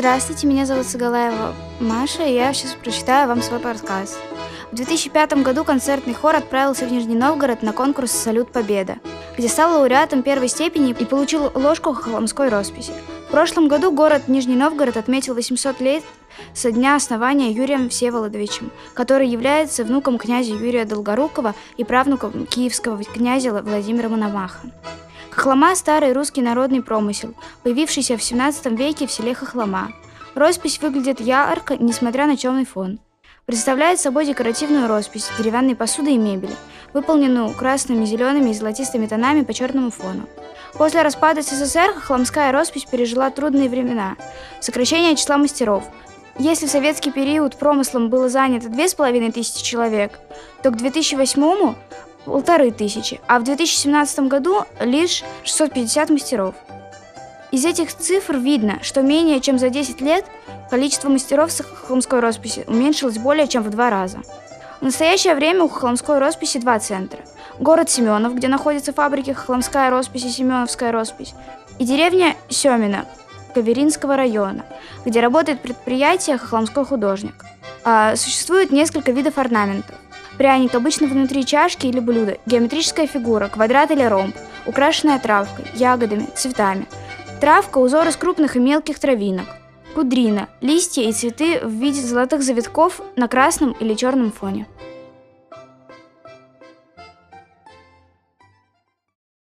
Здравствуйте, меня зовут Сагалаева Маша, и я сейчас прочитаю вам свой рассказ. В 2005 году концертный хор отправился в Нижний Новгород на конкурс «Салют Победа», где стал лауреатом первой степени и получил ложку холмской росписи. В прошлом году город Нижний Новгород отметил 800 лет со дня основания Юрием Всеволодовичем, который является внуком князя Юрия Долгорукова и правнуком киевского князя Владимира Мономаха. Хохлома – старый русский народный промысел, появившийся в 17 веке в селе Хохлома. Роспись выглядит ярко, несмотря на темный фон. Представляет собой декоративную роспись деревянной посуды и мебели, выполненную красными, зелеными и золотистыми тонами по черному фону. После распада СССР хохломская роспись пережила трудные времена, сокращение числа мастеров. Если в советский период промыслом было занято 2500 человек, то к 2008 полторы тысячи, а в 2017 году лишь 650 мастеров. Из этих цифр видно, что менее чем за 10 лет количество мастеров с росписи уменьшилось более чем в два раза. В настоящее время у хохломской росписи два центра. Город Семенов, где находятся фабрики хохломская роспись и семеновская роспись, и деревня Семина Каверинского района, где работает предприятие «Хохломской художник». А, существует несколько видов орнаментов. Пряник обычно внутри чашки или блюда, геометрическая фигура, квадрат или ромб, украшенная травкой, ягодами, цветами. Травка – узор из крупных и мелких травинок. Кудрина – листья и цветы в виде золотых завитков на красном или черном фоне.